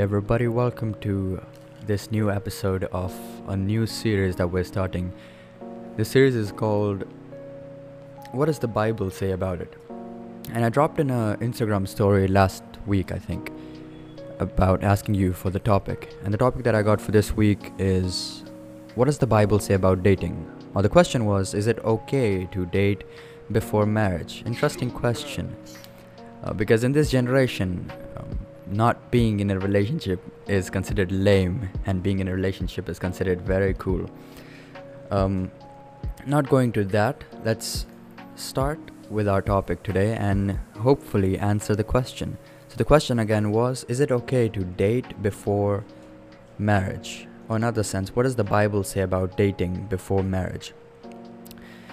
everybody. Welcome to this new episode of a new series that we're starting. The series is called What Does the Bible Say About It? And I dropped in a Instagram story last week, I think, about asking you for the topic. And the topic that I got for this week is What does the Bible say about dating? Or the question was Is it okay to date before marriage? Interesting question. Uh, because in this generation, not being in a relationship is considered lame, and being in a relationship is considered very cool. Um, not going to that, let's start with our topic today and hopefully answer the question. So, the question again was Is it okay to date before marriage? Or, in other sense, what does the Bible say about dating before marriage?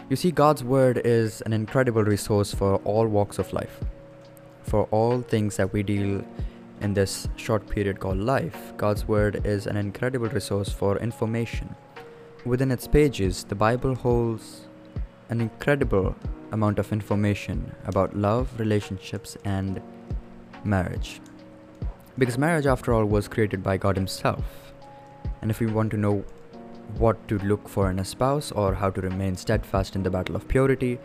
You see, God's Word is an incredible resource for all walks of life, for all things that we deal in this short period called life, God's Word is an incredible resource for information. Within its pages, the Bible holds an incredible amount of information about love, relationships, and marriage. Because marriage, after all, was created by God Himself. And if we want to know what to look for in a spouse, or how to remain steadfast in the battle of purity,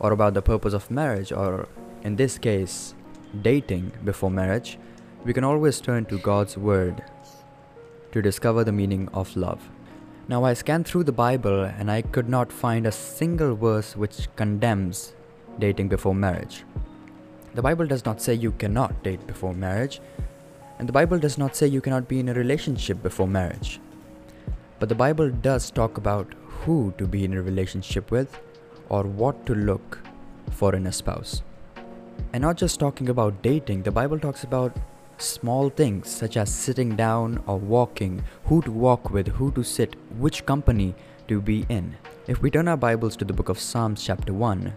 or about the purpose of marriage, or in this case, dating before marriage, we can always turn to God's Word to discover the meaning of love. Now, I scanned through the Bible and I could not find a single verse which condemns dating before marriage. The Bible does not say you cannot date before marriage, and the Bible does not say you cannot be in a relationship before marriage. But the Bible does talk about who to be in a relationship with or what to look for in a spouse. And not just talking about dating, the Bible talks about Small things such as sitting down or walking, who to walk with, who to sit, which company to be in. If we turn our Bibles to the book of Psalms, chapter 1,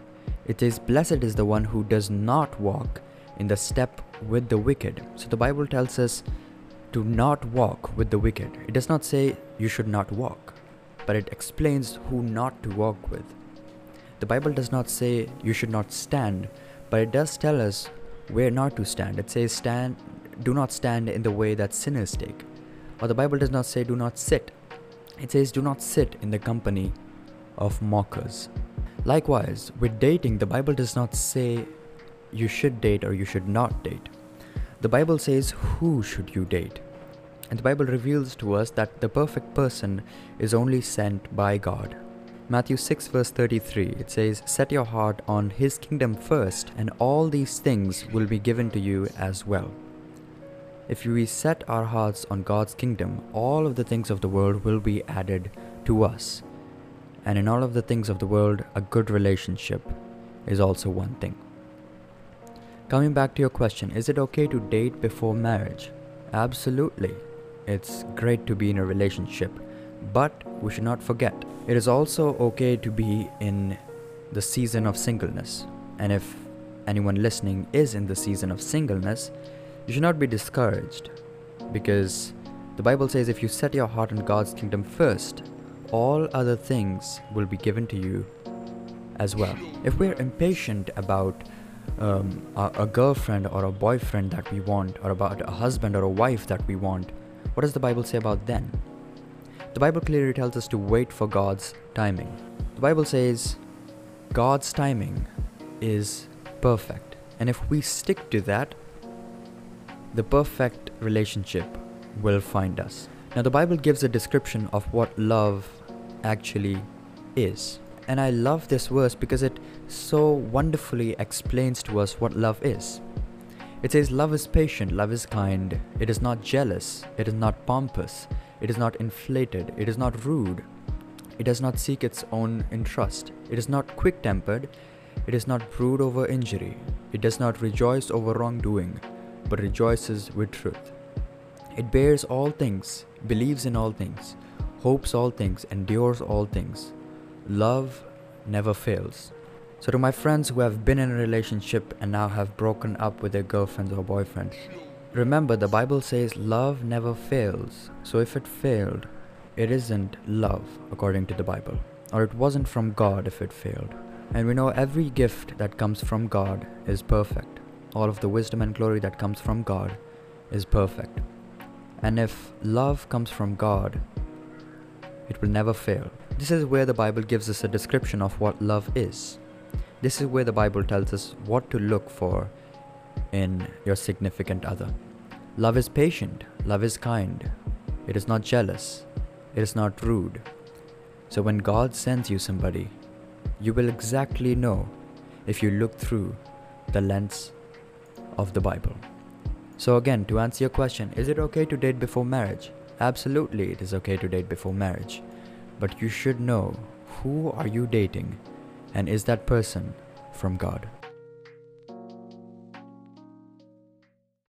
it says, Blessed is the one who does not walk in the step with the wicked. So the Bible tells us to not walk with the wicked. It does not say you should not walk, but it explains who not to walk with. The Bible does not say you should not stand, but it does tell us where not to stand. It says stand do not stand in the way that sinners take. Or the Bible does not say, do not sit. It says, do not sit in the company of mockers. Likewise, with dating, the Bible does not say you should date or you should not date. The Bible says, who should you date? And the Bible reveals to us that the perfect person is only sent by God. Matthew 6, verse 33, it says, Set your heart on His kingdom first, and all these things will be given to you as well. If we set our hearts on God's kingdom, all of the things of the world will be added to us. And in all of the things of the world, a good relationship is also one thing. Coming back to your question, is it okay to date before marriage? Absolutely. It's great to be in a relationship, but we should not forget, it is also okay to be in the season of singleness. And if anyone listening is in the season of singleness, you should not be discouraged because the Bible says if you set your heart on God's kingdom first, all other things will be given to you as well. If we're impatient about um, a, a, girlfriend or a boyfriend that we want, or about a husband or a wife that we want, what does the Bible say about then? The Bible clearly tells us to wait for God's timing. The Bible says God's timing is perfect. And if we stick to that, the perfect relationship will find us. Now, the Bible gives a description of what love actually is. And I love this verse because it so wonderfully explains to us what love is. It says, Love is patient, love is kind, it is not jealous, it is not pompous, it is not inflated, it is not rude, it does not seek its own interest, it is not quick tempered, it is not brood over injury, it does not rejoice over wrongdoing but rejoices with truth. It bears all things, believes in all things, hopes all things, endures all things. Love never fails. So, to my friends who have been in a relationship and now have broken up with their girlfriends or boyfriends, remember the Bible says love never fails. So, if it failed, it isn't love according to the Bible, or it wasn't from God if it failed. And we know every gift that comes from God is perfect all of the wisdom and glory that comes from God is perfect. And if love comes from God, it will never fail. This is where the Bible gives us a description of what love is. This is where the Bible tells us what to look for in your significant other. Love is patient, love is kind, it is not jealous, it is not rude. So when God sends you somebody, you will exactly know if you look through the lens of the Bible. So, again, to answer your question, is it okay to date before marriage? Absolutely, it is okay to date before marriage. But you should know who are you dating and is that person from God?